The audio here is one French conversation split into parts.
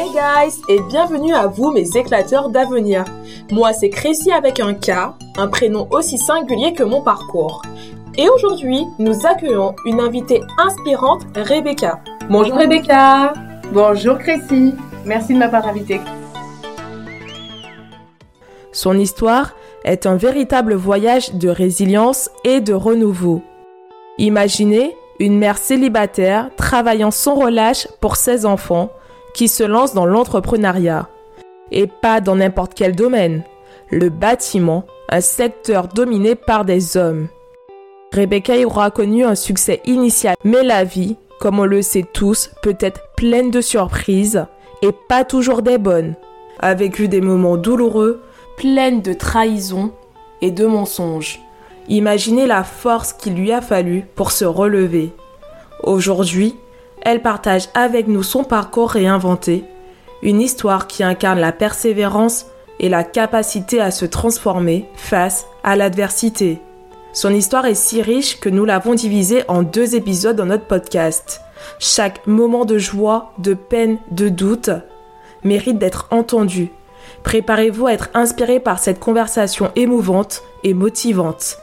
Hey guys et bienvenue à vous mes éclateurs d'avenir. Moi c'est Crécy avec un K, un prénom aussi singulier que mon parcours. Et aujourd'hui, nous accueillons une invitée inspirante, Rebecca. Bonjour Rebecca Bonjour Crécy Merci de m'avoir invitée. Son histoire est un véritable voyage de résilience et de renouveau. Imaginez une mère célibataire travaillant sans relâche pour ses enfants qui se lance dans l'entrepreneuriat. Et pas dans n'importe quel domaine. Le bâtiment, un secteur dominé par des hommes. Rebecca y aura connu un succès initial, mais la vie, comme on le sait tous, peut être pleine de surprises et pas toujours des bonnes. A vécu des moments douloureux, pleines de trahisons et de mensonges. Imaginez la force qu'il lui a fallu pour se relever. Aujourd'hui, elle partage avec nous son parcours réinventé, une histoire qui incarne la persévérance et la capacité à se transformer face à l'adversité. Son histoire est si riche que nous l'avons divisée en deux épisodes dans notre podcast. Chaque moment de joie, de peine, de doute mérite d'être entendu. Préparez-vous à être inspiré par cette conversation émouvante et motivante.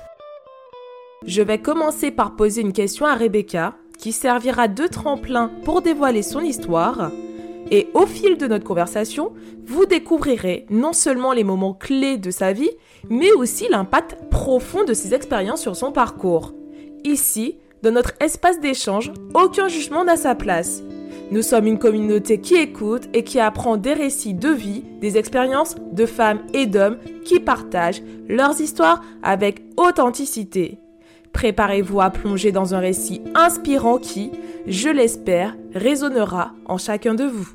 Je vais commencer par poser une question à Rebecca qui servira de tremplin pour dévoiler son histoire. Et au fil de notre conversation, vous découvrirez non seulement les moments clés de sa vie, mais aussi l'impact profond de ses expériences sur son parcours. Ici, dans notre espace d'échange, aucun jugement n'a sa place. Nous sommes une communauté qui écoute et qui apprend des récits de vie, des expériences de femmes et d'hommes qui partagent leurs histoires avec authenticité. Préparez-vous à plonger dans un récit inspirant qui, je l'espère, résonnera en chacun de vous.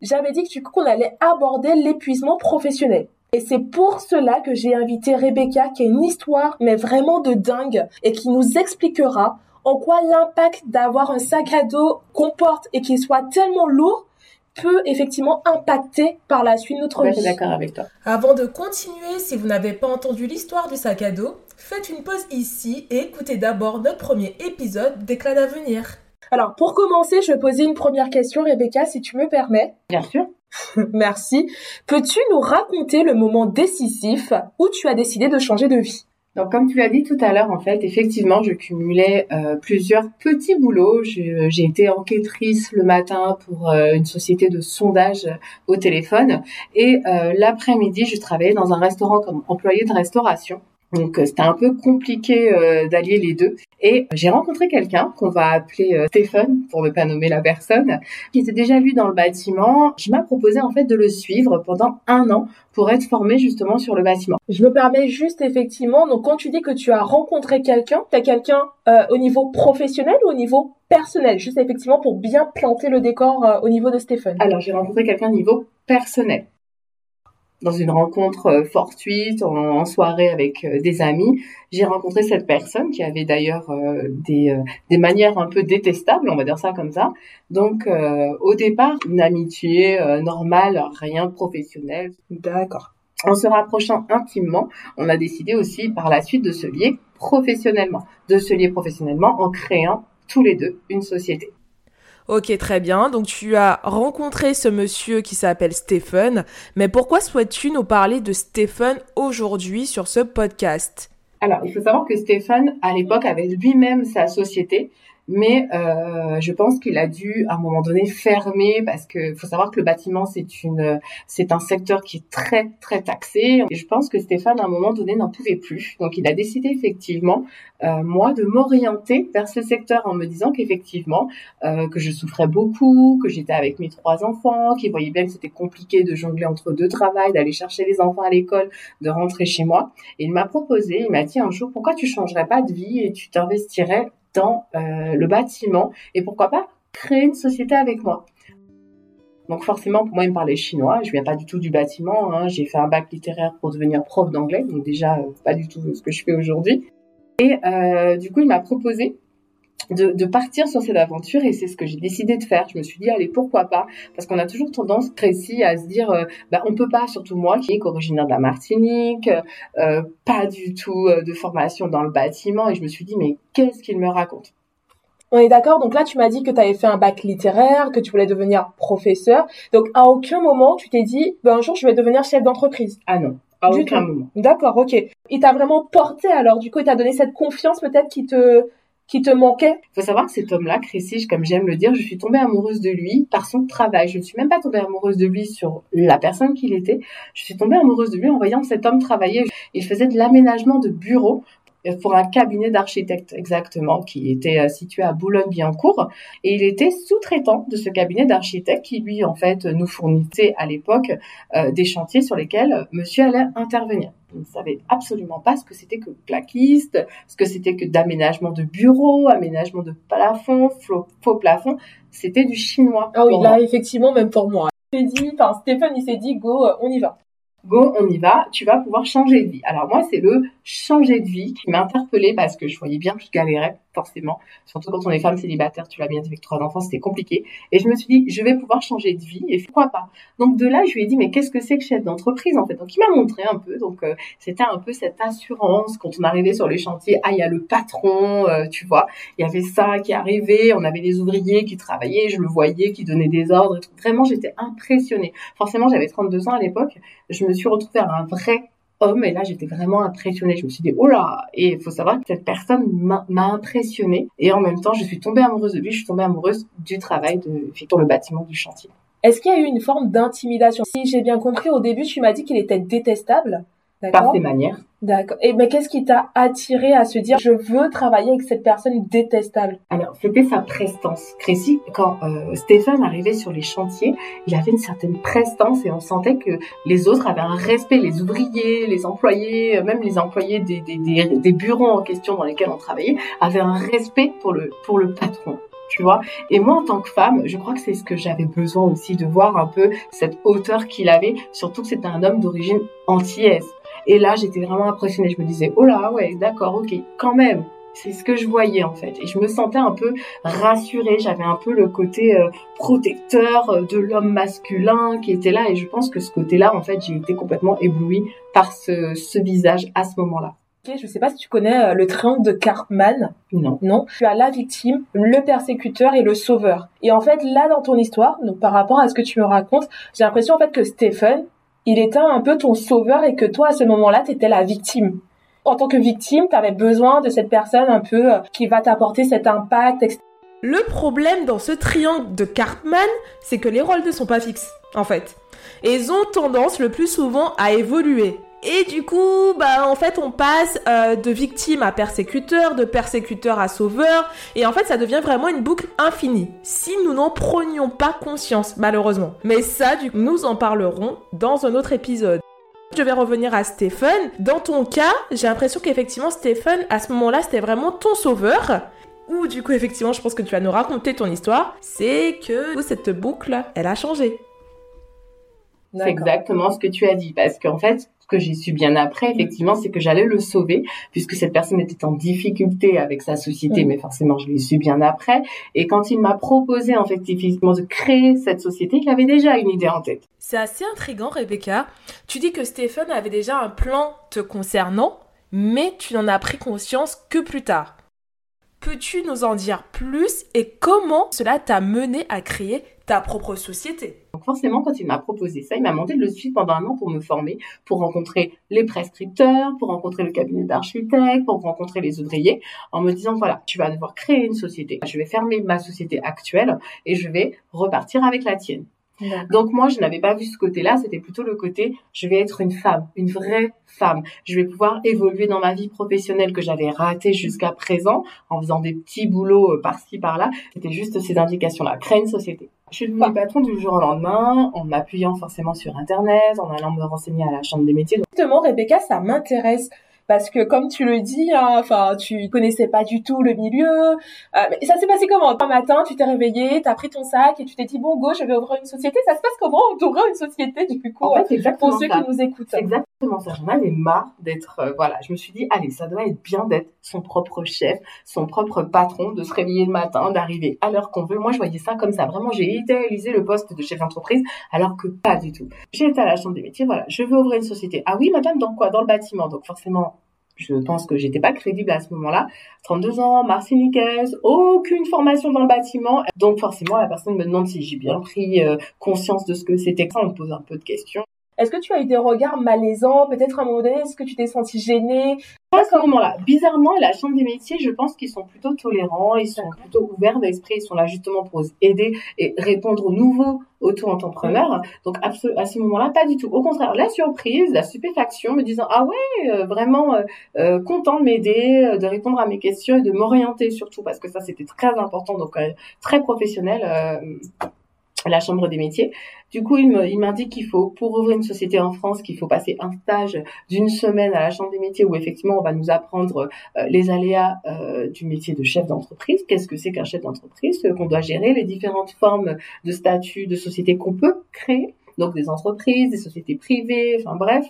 J'avais dit que qu'on allait aborder l'épuisement professionnel. Et c'est pour cela que j'ai invité Rebecca qui a une histoire mais vraiment de dingue et qui nous expliquera en quoi l'impact d'avoir un sac à dos qu'on porte et qui soit tellement lourd peut effectivement impacter par la suite notre vie. Je suis d'accord avec toi. Avant de continuer, si vous n'avez pas entendu l'histoire du sac à dos, faites une pause ici et écoutez d'abord notre premier épisode d'Éclat d'avenir. Alors, pour commencer, je vais poser une première question, Rebecca, si tu me permets. Bien sûr. Merci. Peux-tu nous raconter le moment décisif où tu as décidé de changer de vie? Comme tu l'as dit tout à l'heure, en fait, effectivement, je cumulais euh, plusieurs petits boulots. J'ai été enquêtrice le matin pour euh, une société de sondage au téléphone, et euh, l'après-midi, je travaillais dans un restaurant comme employée de restauration. Donc euh, c'était un peu compliqué euh, d'allier les deux. Et j'ai rencontré quelqu'un qu'on va appeler euh, Stéphane, pour ne pas nommer la personne, qui était déjà lui dans le bâtiment. Je m'a proposé en fait de le suivre pendant un an pour être formé justement sur le bâtiment. Je me permets juste effectivement, donc quand tu dis que tu as rencontré quelqu'un, tu as quelqu'un au niveau professionnel ou au niveau personnel, juste effectivement pour bien planter le décor au niveau de Stéphane. Alors j'ai rencontré quelqu'un au niveau personnel dans une rencontre euh, fortuite, en, soirée avec euh, des amis, j'ai rencontré cette personne qui avait d'ailleurs euh, des, des manières un peu détestables, on va dire ça comme ça. Donc au départ, une amitié normale, rien de professionnel. D'accord. En se rapprochant intimement, on a décidé aussi par la suite de se lier professionnellement, de se lier professionnellement en créant tous les deux une société. Ok, très bien. Donc tu as rencontré ce monsieur qui s'appelle Stephen. Mais pourquoi souhaites-tu nous parler de Stephen aujourd'hui sur ce podcast? Alors, il faut savoir que Stephen, à l'époque, avait lui-même sa société mais euh, je pense qu'il a dû à un moment donné fermer parce que faut savoir que le bâtiment c'est une c'est un secteur qui est très très taxé. Et je pense que Stéphane à un moment donné n'en pouvait plus. Donc il a décidé effectivement euh, moi de m'orienter vers ce secteur en me disant qu'effectivement euh, que je souffrais beaucoup que j'étais avec mes trois enfants qu'il voyait bien que c'était compliqué de jongler entre deux travails d'aller chercher les enfants à l'école de rentrer chez moi. Et il m'a proposé il m'a dit un jour pourquoi tu changerais pas de vie et tu t'investirais dans euh, le bâtiment et pourquoi pas créer une société avec moi. Donc forcément, pour moi, il me parlait chinois. Je viens pas du tout du bâtiment. Hein. J'ai fait un bac littéraire pour devenir prof d'anglais, donc déjà euh, pas du tout ce que je fais aujourd'hui. Et euh, du coup, il m'a proposé de, de, partir sur cette aventure et c'est ce que j'ai décidé de faire. Je me suis dit allez pourquoi pas? Parce qu'on a toujours tendance précis à se dire euh, bah on peut pas surtout moi qui est originaire de la Martinique, euh, pas du tout euh, de formation dans le bâtiment et je me suis dit mais qu'est-ce qu'il me raconte? On est d'accord? Donc là, tu m'as dit que tu avais fait un bac littéraire, que tu voulais devenir professeur. Donc à aucun moment, tu t'es dit, ben, un jour, je vais devenir chef d'entreprise. Ah non. À aucun moment. D'accord, ok. Il t'a vraiment porté alors, du coup, il t'a donné cette confiance peut-être qui te, qui te manquait Il faut savoir que cet homme-là, Chrissy, comme j'aime le dire, je suis tombée amoureuse de lui par son travail. Je ne suis même pas tombée amoureuse de lui sur la personne qu'il était. Je suis tombée amoureuse de lui en voyant cet homme travailler. Il faisait de l'aménagement de bureaux pour un cabinet d'architectes exactement qui était euh, situé à Boulogne-Billancourt et il était sous-traitant de ce cabinet d'architectes qui lui en fait nous fournissait à l'époque euh, des chantiers sur lesquels monsieur allait intervenir. Il ne savait absolument pas ce que c'était que plaquiste, ce que c'était que d'aménagement de bureaux, aménagement de plafond, faux plafond. C'était du chinois. Ah oui, là, effectivement, même pour moi. Il dit, enfin, Stéphane, il s'est dit, go, euh, on y va go, on y va, tu vas pouvoir changer de vie. Alors moi, c'est le changer de vie qui m'a interpellée parce que je voyais bien que je galérais forcément. Surtout quand on est femme célibataire, tu l'as bien dit avec trois enfants, c'était compliqué. Et je me suis dit, je vais pouvoir changer de vie et pourquoi pas? Donc de là, je lui ai dit, mais qu'est-ce que c'est que chef d'entreprise en fait? Donc il m'a montré un peu. Donc euh, c'était un peu cette assurance quand on arrivait sur les chantiers. Ah, il y a le patron, euh, tu vois. Il y avait ça qui arrivait. On avait des ouvriers qui travaillaient. Je le voyais, qui donnaient des ordres. Vraiment, j'étais impressionnée. Forcément, j'avais 32 ans à l'époque. Je me suis retrouvée à un vrai homme et là j'étais vraiment impressionnée. Je me suis dit oh là et il faut savoir que cette personne m'a impressionnée et en même temps je suis tombée amoureuse de lui, je suis tombée amoureuse du travail de pour le bâtiment du chantier. Est-ce qu'il y a eu une forme d'intimidation? Si j'ai bien compris au début, tu m'as dit qu'il était détestable. Par ses manières. D'accord. Et mais qu'est-ce qui t'a attiré à se dire je veux travailler avec cette personne détestable? Alors c'était sa prestance. Crécy, quand euh, Stéphane arrivait sur les chantiers, il avait une certaine prestance et on sentait que les autres avaient un respect, les ouvriers, les employés, même les employés des, des, des, des bureaux en question dans lesquels on travaillait, avaient un respect pour le pour le patron tu vois. Et moi, en tant que femme, je crois que c'est ce que j'avais besoin aussi de voir un peu cette hauteur qu'il avait, surtout que c'était un homme d'origine antillaise. Et là, j'étais vraiment impressionnée. Je me disais, oh là, ouais, d'accord, ok, quand même. C'est ce que je voyais en fait. Et je me sentais un peu rassurée. J'avais un peu le côté euh, protecteur euh, de l'homme masculin qui était là. Et je pense que ce côté-là, en fait, j'ai été complètement éblouie par ce, ce visage à ce moment-là. Je ne sais pas si tu connais euh, le triangle de Cartman. Non. Non. Tu as la victime, le persécuteur et le sauveur. Et en fait, là, dans ton histoire, donc par rapport à ce que tu me racontes, j'ai l'impression en fait que Stephen, il était un peu ton sauveur et que toi, à ce moment-là, tu étais la victime. En tant que victime, tu avais besoin de cette personne un peu euh, qui va t'apporter cet impact. Le problème dans ce triangle de Cartman, c'est que les rôles ne sont pas fixes, en fait. Et ils ont tendance le plus souvent à évoluer. Et du coup, bah en fait, on passe euh, de victime à persécuteur, de persécuteur à sauveur, et en fait, ça devient vraiment une boucle infinie. Si nous n'en prenions pas conscience, malheureusement. Mais ça, du coup, nous en parlerons dans un autre épisode. Je vais revenir à Stephen. Dans ton cas, j'ai l'impression qu'effectivement, Stephen, à ce moment-là, c'était vraiment ton sauveur. Ou du coup, effectivement, je pense que tu vas nous raconter ton histoire. C'est que cette boucle, elle a changé. C'est exactement ce que tu as dit, parce qu'en fait, que j'ai su bien après, effectivement, c'est que j'allais le sauver, puisque cette personne était en difficulté avec sa société, mm. mais forcément, je l'ai su bien après. Et quand il m'a proposé, en fait, effectivement, de créer cette société, il avait déjà une idée en tête. C'est assez intriguant, Rebecca. Tu dis que Stéphane avait déjà un plan te concernant, mais tu n'en as pris conscience que plus tard. Peux-tu nous en dire plus et comment cela t'a mené à créer ta propre société Donc forcément, quand il m'a proposé ça, il m'a demandé de le suivre pendant un an pour me former, pour rencontrer les prescripteurs, pour rencontrer le cabinet d'architectes, pour rencontrer les ouvriers, en me disant, voilà, tu vas devoir créer une société. Je vais fermer ma société actuelle et je vais repartir avec la tienne. Donc moi, je n'avais pas vu ce côté-là, c'était plutôt le côté, je vais être une femme, une vraie femme. Je vais pouvoir évoluer dans ma vie professionnelle que j'avais ratée jusqu'à présent en faisant des petits boulots euh, par-ci, par-là. C'était juste ces indications-là. Créer une société. Je suis devenue patron du jour au lendemain, en m'appuyant forcément sur Internet, en allant me renseigner à la Chambre des métiers. Justement, Rebecca, ça m'intéresse parce que comme tu le dis, hein, enfin, tu connaissais pas du tout le milieu. Euh, mais ça s'est passé comment? Un matin, tu t'es réveillé, tu as pris ton sac et tu t'es dit bon go, je vais ouvrir une société. Ça se passe comment? D'ouvrir une société du coup en fait, exactement pour ceux qui nous écoutent Exactement ça. J'en avais marre d'être, euh, voilà, je me suis dit allez, ça doit être bien d'être son propre chef, son propre patron, de se réveiller le matin, d'arriver à l'heure qu'on veut. Moi, je voyais ça comme ça. Vraiment, j'ai idéalisé le poste de chef d'entreprise, alors que pas du tout. J'ai été à la chambre des métiers. Voilà, je veux ouvrir une société. Ah oui, madame, dans quoi? Dans le bâtiment. Donc forcément, je pense que j'étais pas crédible à ce moment-là. 32 ans, martiniquaise, aucune formation dans le bâtiment. Donc forcément, la personne me demande si j'ai bien pris euh, conscience de ce que c'était. On me pose un peu de questions. Est-ce que tu as eu des regards malaisants Peut-être à un moment donné, est-ce que tu t'es senti gênée? Pas à ce moment-là. Bizarrement, la Chambre des métiers, je pense qu'ils sont plutôt tolérants, ils sont plutôt ouverts d'esprit, ils sont là justement pour aider et répondre aux nouveaux auto-entrepreneurs. Donc à ce, moment-là, pas du tout. Au contraire, la surprise, la stupéfaction, me disant ah ouais, euh, vraiment euh, euh, content de m'aider, de répondre à mes questions et de m'orienter surtout parce que ça c'était très important, donc très professionnel la chambre des métiers. Du coup, il m'indique qu'il faut, pour ouvrir une société en France, qu'il faut passer un stage d'une semaine à la chambre des métiers où effectivement on va nous apprendre euh, les aléas euh, du métier de chef d'entreprise. Qu'est-ce que c'est qu'un chef d'entreprise? Qu'on doit gérer, les différentes formes de statut de société qu'on peut créer? Donc des entreprises, des sociétés privées, enfin bref.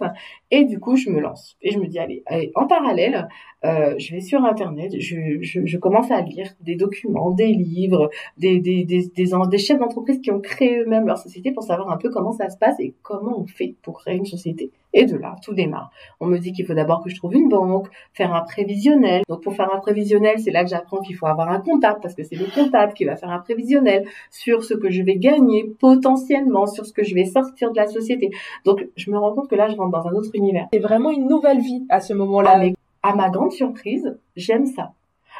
Et du coup, je me lance et je me dis allez, allez en parallèle, euh, je vais sur internet, je, commence à lire des documents, des livres, des des des, des, des chefs d'entreprise qui ont créé eux-mêmes leur société pour savoir un peu comment ça se passe et comment on fait pour créer une société. Et de là, tout démarre. On me dit qu'il faut d'abord que je trouve une banque, faire un prévisionnel. Donc pour faire un prévisionnel, c'est là que j'apprends qu'il faut avoir un comptable parce que c'est le comptable qui va faire un prévisionnel sur ce que je vais gagner potentiellement, sur ce que je vais sortir de la société. Donc je me rends compte que là, je rentre dans un autre univers. C'est vraiment une nouvelle vie à ce moment-là. À, à ma grande surprise, j'aime ça.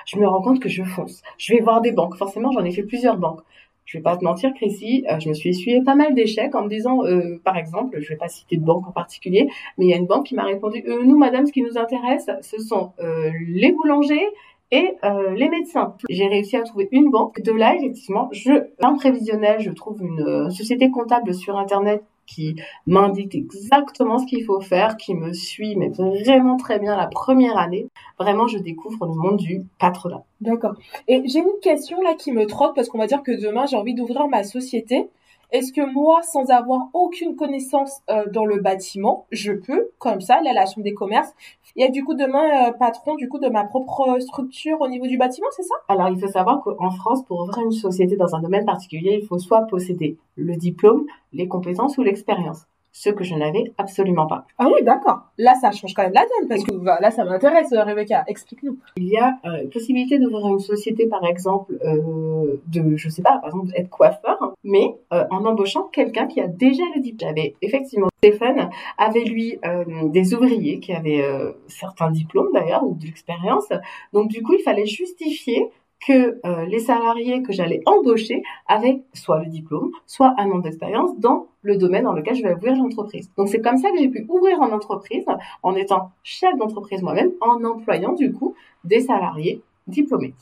Je me rends compte que je fonce. Je vais voir des banques. Forcément, j'en ai fait plusieurs banques je vais pas te mentir, Chrissy, euh, je me suis essuyé pas mal d'échecs en me disant, euh, par exemple, je vais pas citer de banque en particulier, mais il y a une banque qui m'a répondu, euh, nous, madame, ce qui nous intéresse, ce sont les boulangers et les médecins. J'ai réussi à trouver une banque. De là, effectivement, je, un prévisionnel, je trouve une société comptable sur Internet qui m'indique exactement ce qu'il faut faire, qui me suit, mais vraiment très bien la première année. Vraiment, je découvre le monde du patronat. D'accord. Et j'ai une question là qui me trotte parce qu'on va dire que demain j'ai envie d'ouvrir ma société. Est-ce que moi, sans avoir aucune connaissance euh, dans le bâtiment, je peux, comme ça, aller à la chambre des commerces et du coup demain euh, patron du coup de ma propre structure au niveau du bâtiment, c'est ça? Alors il faut savoir qu'en France, pour ouvrir une société dans un domaine particulier, il faut soit posséder le diplôme, les compétences ou l'expérience ce que je n'avais absolument pas. Ah oui, d'accord. Là, ça change quand même la donne parce que bah, là, ça m'intéresse, Rebecca. Explique-nous. Il y a euh, possibilité d'ouvrir une société, par exemple, euh, de, je sais pas, par exemple, être coiffeur, mais euh, en embauchant quelqu'un qui a déjà le diplôme. J'avais effectivement Stéphane avait lui euh, des ouvriers qui avaient certains diplômes d'ailleurs ou de l'expérience. Donc du coup, il fallait justifier que euh, les salariés que j'allais embaucher avaient soit le diplôme, soit un an d'expérience dans le domaine dans lequel je vais ouvrir l'entreprise. Donc c'est comme ça que j'ai pu ouvrir une entreprise en étant chef d'entreprise moi-même, en employant du coup des salariés diplômés.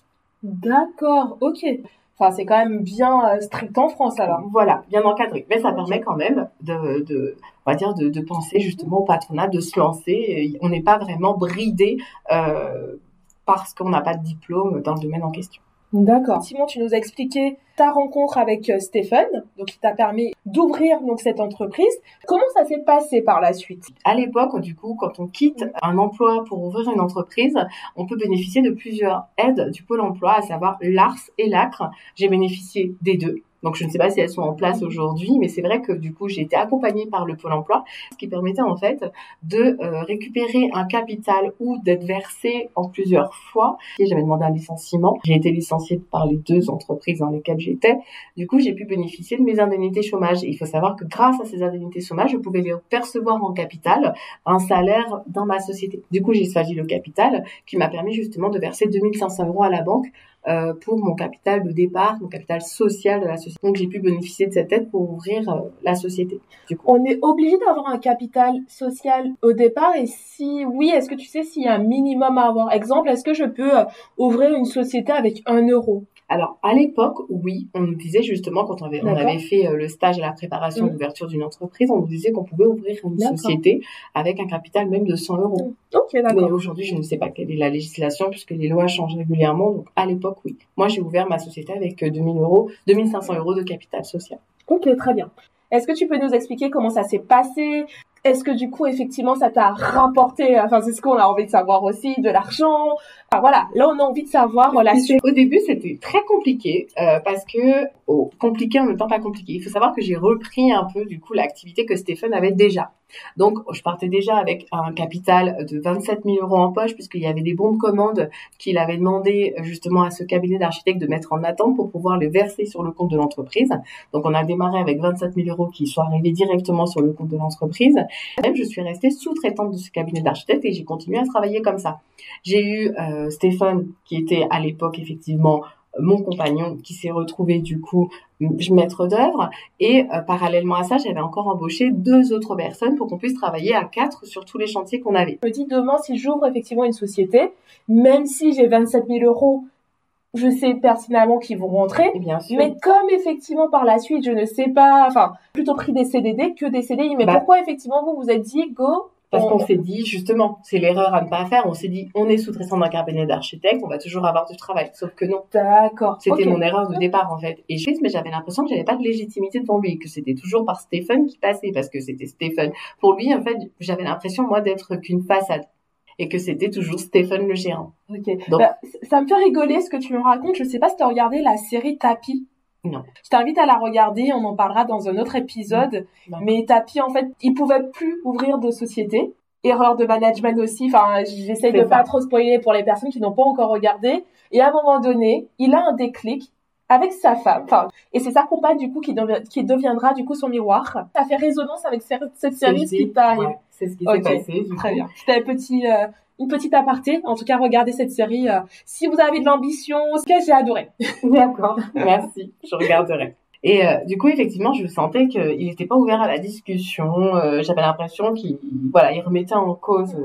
D'accord, ok. Enfin, c'est quand même bien euh, strict en France alors. Voilà, bien encadré. Mais ça permet quand même de, de on va dire, de, de, penser justement au patronat, de se lancer. On n'est pas vraiment bridé euh, parce qu'on n'a pas de diplôme dans le domaine en question. D'accord. Simon, tu nous as expliqué ta rencontre avec euh, Stéphane, donc qui t'a permis d'ouvrir donc cette entreprise. Comment ça s'est passé par la suite? À l'époque, du coup, quand on quitte un emploi pour ouvrir une entreprise, on peut bénéficier de plusieurs aides du pôle emploi, à savoir l'ARS et l'ACRE. J'ai bénéficié des deux. Donc je ne sais pas si elles sont en place aujourd'hui, mais c'est vrai que du coup j'ai été accompagnée par le Pôle Emploi, ce qui permettait en fait de euh, récupérer un capital ou d'être versé en plusieurs fois. J'avais demandé un licenciement, j'ai été licenciée par les deux entreprises dans lesquelles j'étais. Du coup j'ai pu bénéficier de mes indemnités chômage. Et il faut savoir que grâce à ces indemnités chômage, je pouvais les percevoir en capital, un salaire dans ma société. Du coup j'ai choisi le capital qui m'a permis justement de verser 2500 euros à la banque euh, pour mon capital de départ, mon capital social de la société. Donc j'ai pu bénéficier de cette aide pour ouvrir euh, la société. Du coup. On est obligé d'avoir un capital social au départ et si oui, est-ce que tu sais s'il y a un minimum à avoir? Exemple, est-ce que je peux euh, ouvrir une société avec un euro? Alors, à l'époque, oui, on nous disait justement, quand on avait, on avait fait le stage à la préparation mmh. d'ouverture d'une entreprise, on nous disait qu'on pouvait ouvrir une société avec un capital même de 100 euros. Ok, d'accord. Mais aujourd'hui, je ne sais pas quelle est la législation, puisque les lois changent régulièrement. Donc, à l'époque, oui. Moi, j'ai ouvert ma société avec 2000 euh, euros, 2500 euros de capital social. Ok, très bien. Est-ce que tu peux nous expliquer comment ça s'est passé? Est-ce que du coup, effectivement, ça t'a rapporté, enfin, c'est ce qu'on a envie de savoir aussi, de l'argent Enfin voilà, là on a envie de savoir voilà. Au début, c'était très compliqué euh, parce que oh, compliqué en même temps pas compliqué. Il faut savoir que j'ai repris un peu du coup l'activité que Stéphane avait déjà. Donc, je partais déjà avec un capital de 27 000 euros en poche, puisqu'il y avait des bons de commande qu'il avait demandé justement à ce cabinet d'architectes de mettre en attente pour pouvoir les verser sur le compte de l'entreprise. Donc, on a démarré avec 27 000 euros qui sont arrivés directement sur le compte de l'entreprise. Même, je suis restée sous-traitante de ce cabinet d'architectes et j'ai continué à travailler comme ça. J'ai eu euh, Stéphane, qui était à l'époque effectivement mon compagnon qui s'est retrouvé du coup maître d'œuvre et euh, parallèlement à ça j'avais encore embauché deux autres personnes pour qu'on puisse travailler à quatre sur tous les chantiers qu'on avait. Je me dis demain si j'ouvre effectivement une société, même si j'ai 27 000 euros je sais personnellement qu'ils vont rentrer. Bien sûr. Mais comme effectivement par la suite, je ne sais pas, enfin, plutôt pris des CDD que des CDI. Mais bah pourquoi effectivement vous vous êtes dit, go, parce qu'on s'est dit, justement, c'est l'erreur à ne pas faire. On s'est dit, on est sous-traitant d'un cabinet d'architecte, on va toujours avoir du travail. Sauf que non. D'accord. C'était mon erreur de départ, en fait. Et je mais j'avais l'impression que j'avais pas de légitimité devant lui, que c'était toujours par Stéphane qui passait, parce que c'était Stéphane. Pour lui, en fait, j'avais l'impression, moi, d'être qu'une façade. Et que c'était toujours Stéphane le gérant. Ok. Donc, bah, ça me fait rigoler ce que tu me racontes. Je sais pas si tu as regardé la série Tapis. Non. Je t'invite à la regarder, on en parlera dans un autre épisode. Mais Tapi, en fait, il pouvait plus ouvrir de société. Erreur de management aussi. Enfin, j'essaie de pas trop spoiler pour les personnes qui n'ont pas encore regardé. Et à un moment donné, il a un déclic avec sa femme. Enfin, et c'est sa compagne du coup qui, qui deviendra du coup son miroir. Ça fait résonance avec cette série, ce qui t'arrive. c'est ce qui s'est passé. Très bien. C'était un petit, euh, une petite aparté. En tout cas, regardez cette série. Euh, si vous avez de l'ambition, ce que j'ai adoré. D'accord. Merci. Je regarderai. Et euh, du coup, effectivement, je sentais qu'il n'était pas ouvert à la discussion. Euh, j'avais l'impression qu'il voilà, il remettait en cause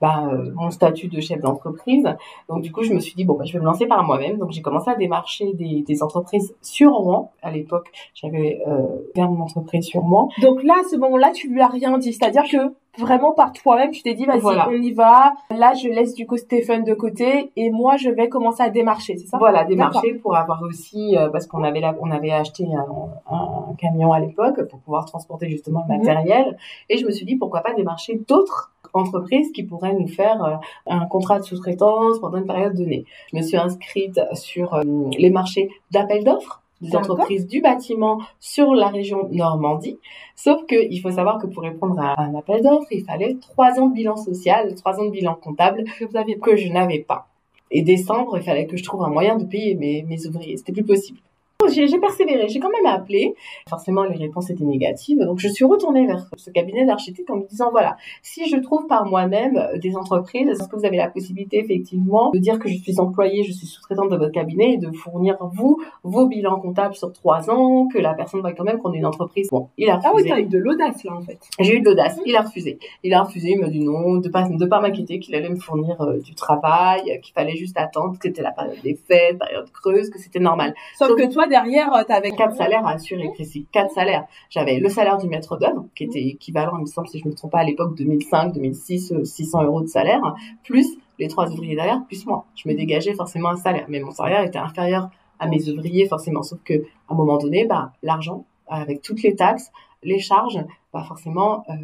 bah, mon statut de chef d'entreprise. Donc du coup, je me suis dit bon, bah, je vais me lancer par moi-même. Donc j'ai commencé à démarcher des, des entreprises sur Rouen. À l'époque, j'avais euh, mon entreprise sur moi. Donc là, à ce moment-là, tu lui as rien dit. C'est-à-dire que vraiment par toi-même, tu t'es dit, vas-y, on y va. Là, je laisse du coup Stéphane de côté et moi, je vais commencer à démarcher, c'est ça? Voilà, démarcher pour avoir aussi, euh, parce qu'on avait on avait acheté un, un camion à l'époque pour pouvoir transporter justement le mhm. matériel. Et je me suis dit, pourquoi pas démarcher d'autres entreprises qui pourraient nous faire euh, un contrat de sous-traitance pendant une période donnée. Je me suis inscrite sur euh, les marchés d'appel d'offres des entreprises du bâtiment sur la région Normandie. Sauf que il faut savoir que pour répondre à un appel d'offres, il fallait trois ans de bilan social, trois ans de bilan comptable que vous aviez que je n'avais pas. Et décembre, il fallait que je trouve un moyen de payer mes, mes ouvriers. C'était plus possible. J'ai persévéré, j'ai quand même appelé. Forcément, les réponses étaient négatives. Donc, je suis retournée vers ce cabinet d'architecte en me disant, voilà, si je trouve par moi-même euh, des entreprises, est-ce que vous avez la possibilité, effectivement, de dire que je suis employée, je suis sous-traitante de votre cabinet et de fournir, vous, vos bilans comptables sur trois ans, que la personne voit quand même qu'on est une entreprise? Bon, il a refusé. Ah oui, t'as eu de l'audace, là, en fait. J'ai eu de l'audace. Il a refusé. Il a refusé, il m'a dit non, de pas, de pas m'inquiéter, qu'il allait me fournir euh, du travail, qu'il fallait juste attendre, que c'était la période des fêtes, période creuse, que c'était normal. Sauf, que toi, derrière, euh, tu avais quatre salaires à assurer, Chrissy. Quatre salaires. J'avais le salaire du maître d'œuvre, qui était équivalent, il me semble, si je ne me trompe pas, à l'époque, 2005, 2006, 600 euros de salaire, plus les trois ouvriers derrière, plus moi. Je me dégageais forcément un salaire. Mais mon salaire était inférieur à mes ouvriers, forcément. Sauf que, à un moment donné, bah, l'argent, avec toutes les taxes, les charges, pas forcément, euh,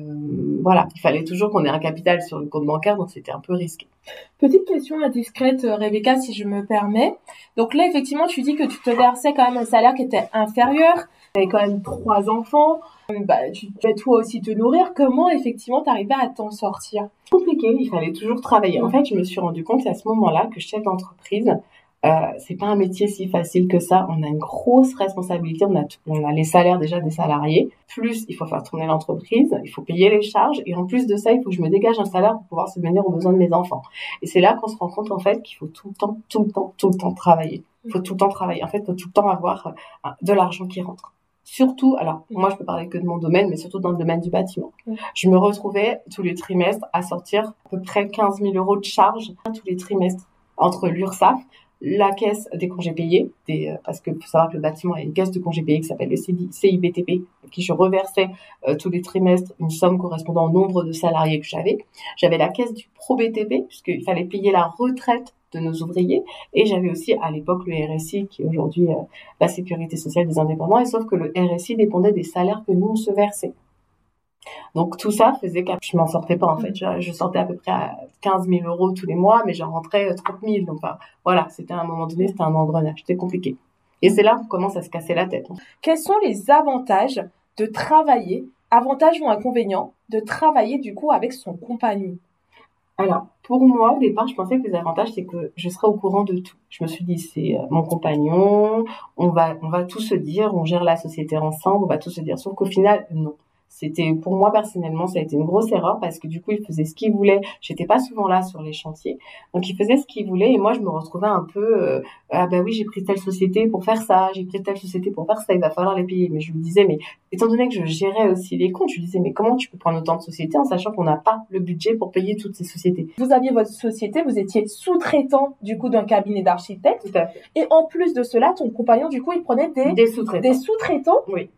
voilà, il fallait toujours qu'on ait un capital sur le compte bancaire, donc c'était un peu risqué. Petite question indiscrète, euh, Rebecca, si je me permets. Donc là, effectivement, tu dis que tu te versais quand même un salaire qui était inférieur, tu avais quand même trois enfants, euh, bah, tu devais toi aussi te nourrir. Comment, effectivement, t'arrivais à t'en sortir? Compliqué, il fallait toujours travailler. En fait, je me suis rendu compte à ce moment-là que chef d'entreprise, euh, c'est pas un métier si facile que ça. On a une grosse responsabilité. On a, on a les salaires déjà des salariés. Plus, il faut faire tourner l'entreprise. Il faut payer les charges. Et en plus de ça, il faut que je me dégage un salaire pour pouvoir subvenir aux besoins de mes enfants. Et c'est là qu'on se rend compte, en fait, qu'il faut tout le temps, tout le temps, tout le temps travailler. Il faut tout le temps travailler. En fait, il faut tout le temps avoir euh, de l'argent qui rentre. Surtout, alors moi je peux parler que de mon domaine, mais surtout dans le domaine du bâtiment. Je me retrouvais tous les trimestres à sortir à peu près 15 000 euros de charges tous les trimestres entre l'URSSAF, la caisse des congés payés, euh, parce que faut savoir que le bâtiment a une caisse de congés payés qui s'appelle le CIBTP, qui je reversais euh, tous les trimestres une somme correspondant au nombre de salariés que j'avais. J'avais la caisse du ProBTP, puisqu'il fallait payer la retraite de nos ouvriers, et j'avais aussi à l'époque le RSI, qui est aujourd'hui euh, la sécurité sociale des indépendants, et sauf que le RSI dépendait des salaires que nous on se versait. Donc tout ça faisait que je m'en sortais pas en fait. Je, sortais à peu près à 15 000 euros tous les mois, mais j'en rentrais 30 000. Donc voilà, c'était à un moment donné, c'était un engrenage, c'était compliqué. Et c'est là qu'on commence à se casser la tête. Quels sont les avantages de travailler, avantages ou inconvénients, de travailler du coup avec son compagnon? Alors, pour moi, au départ, je pensais que les avantages, c'est que je serais au courant de tout. Je me suis dit, c'est euh, mon compagnon, on va, on va tout se dire, on gère la société ensemble, on va tout se dire. Sauf qu'au final, non. C'était pour moi personnellement, ça a été une grosse erreur parce que du coup, il faisait ce qu'il voulait. J'étais pas souvent là sur les chantiers, donc il faisait ce qu'il voulait et moi, je me retrouvais un peu euh, ah bah oui, j'ai pris telle société pour faire ça, j'ai pris telle société pour faire ça, il va falloir les payer. Mais je me disais, mais étant donné que je gérais aussi les comptes, je me disais, mais comment tu peux prendre autant de sociétés en sachant qu'on n'a pas le budget pour payer toutes ces sociétés? Vous aviez votre société, vous étiez sous-traitant du coup d'un cabinet d'architectes. Et en plus de cela, ton compagnon du coup, il prenait des des sous-traitants. Des sous-traitants. Oui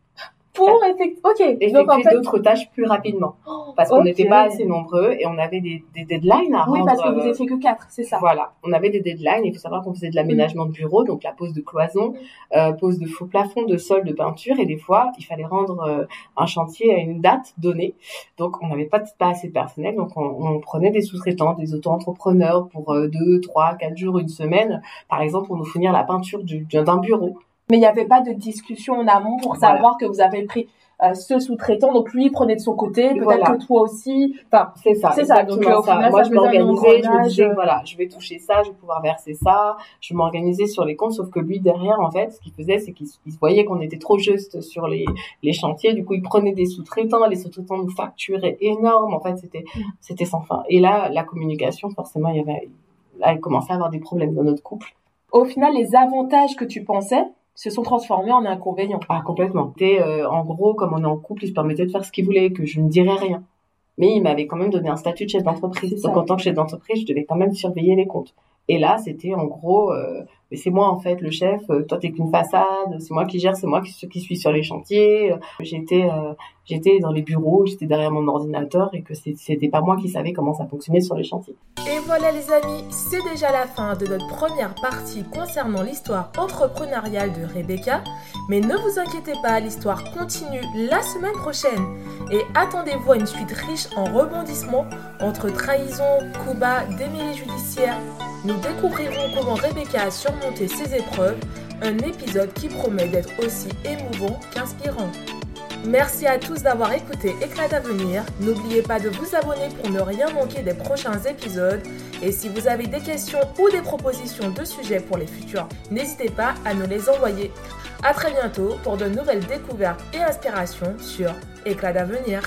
pour effectuer, ok, effectuer d'autres tâches plus rapidement. Parce qu'on n'était pas assez nombreux et on avait des, des deadlines à rendre. Oui, parce que vous étiez que quatre, c'est ça. Voilà, on avait des deadlines. Il faut savoir qu'on faisait de l'aménagement de bureau, donc la pose de cloison, euh, pose de faux plafond, de sol, de peinture. Et des fois, il fallait rendre euh, un chantier à une date donnée. Donc, on n'avait pas, pas assez de personnel. Donc, on, on prenait des sous-traitants, des auto-entrepreneurs pour euh, deux, trois, quatre jours, une semaine, par exemple, pour nous fournir la peinture d'un bureau mais il n'y avait pas de discussion en amont pour savoir que vous avez pris euh, ce sous-traitant. Donc lui il prenait de son côté, peut-être que toi aussi. Enfin, c'est ça. C'est ça. Donc euh, moi je m'organisais, je me disais voilà, je vais toucher ça, je vais pouvoir verser ça. Je m'organisais sur les comptes, sauf que lui derrière en fait, ce qu'il faisait, c'est qu'il voyait qu'on était trop juste sur les les chantiers. Du coup, il prenait des sous-traitants, les sous-traitants nous facturaient énorme. En fait, c'était mm. c'était sans fin. Et là, la communication, forcément, il y avait là, il commençait à avoir des problèmes dans notre couple. Au final, les avantages que tu pensais, se sont transformés en inconvénients. Ah, complètement. Et, euh, en gros, comme on est en couple, il se permettait de faire ce qu'il voulait, que je ne dirais rien. Mais il m'avait quand même donné un statut de chef d'entreprise. Donc, en tant que chef d'entreprise, je devais quand même surveiller les comptes. Et là, c'était en gros, euh, c'est moi en fait le chef. Euh, toi, t'es qu'une façade. C'est moi qui gère. C'est moi qui, suis sur les chantiers. J'étais, euh, j'étais dans les bureaux. J'étais derrière mon ordinateur et que c'était pas moi qui savais comment ça fonctionnait sur les chantiers. Et voilà les amis, c'est déjà la fin de notre première partie concernant l'histoire entrepreneuriale de Rebecca. Mais ne vous inquiétez pas, l'histoire continue la semaine prochaine. Et attendez-vous à une suite riche en rebondissements entre trahison, coups bas, démêlés judiciaires nous découvrirons comment Rebecca a surmonté ses épreuves, un épisode qui promet d'être aussi émouvant qu'inspirant. Merci à tous d'avoir écouté Éclat d'avenir. N'oubliez pas de vous abonner pour ne rien manquer des prochains épisodes. Et si vous avez des questions ou des propositions de sujets pour les futurs, n'hésitez pas à nous les envoyer. A très bientôt pour de nouvelles découvertes et inspirations sur Éclat d'avenir.